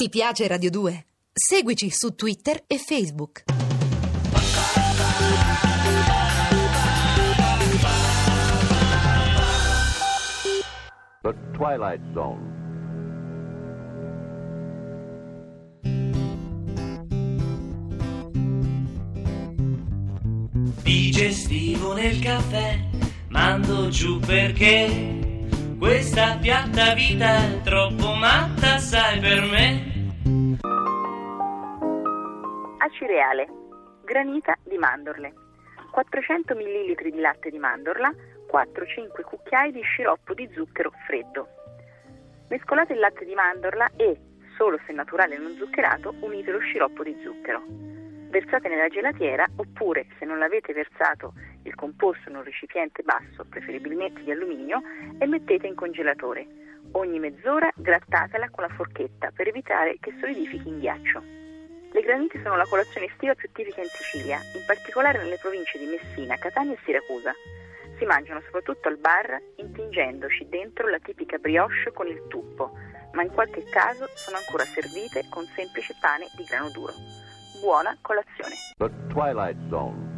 Ti piace Radio 2? Seguici su Twitter e Facebook. The Twilight Zone. Digestivo nel caffè, mando giù perché questa piatta vita è troppo matta, sai per me. Acireale, granita di mandorle, 400 ml di latte di mandorla, 4-5 cucchiai di sciroppo di zucchero freddo. Mescolate il latte di mandorla e, solo se naturale e non zuccherato, unite lo sciroppo di zucchero. Versate nella gelatiera oppure, se non l'avete versato il composto in un recipiente basso, preferibilmente di alluminio, e mettete in congelatore. Ogni mezz'ora grattatela con la forchetta per evitare che solidifichi in ghiaccio. Le granite sono la colazione estiva più tipica in Sicilia, in particolare nelle province di Messina, Catania e Siracusa. Si mangiano soprattutto al bar intingendoci dentro la tipica brioche con il tuppo, ma in qualche caso sono ancora servite con semplice pane di grano duro. Buona colazione! The Twilight Zone.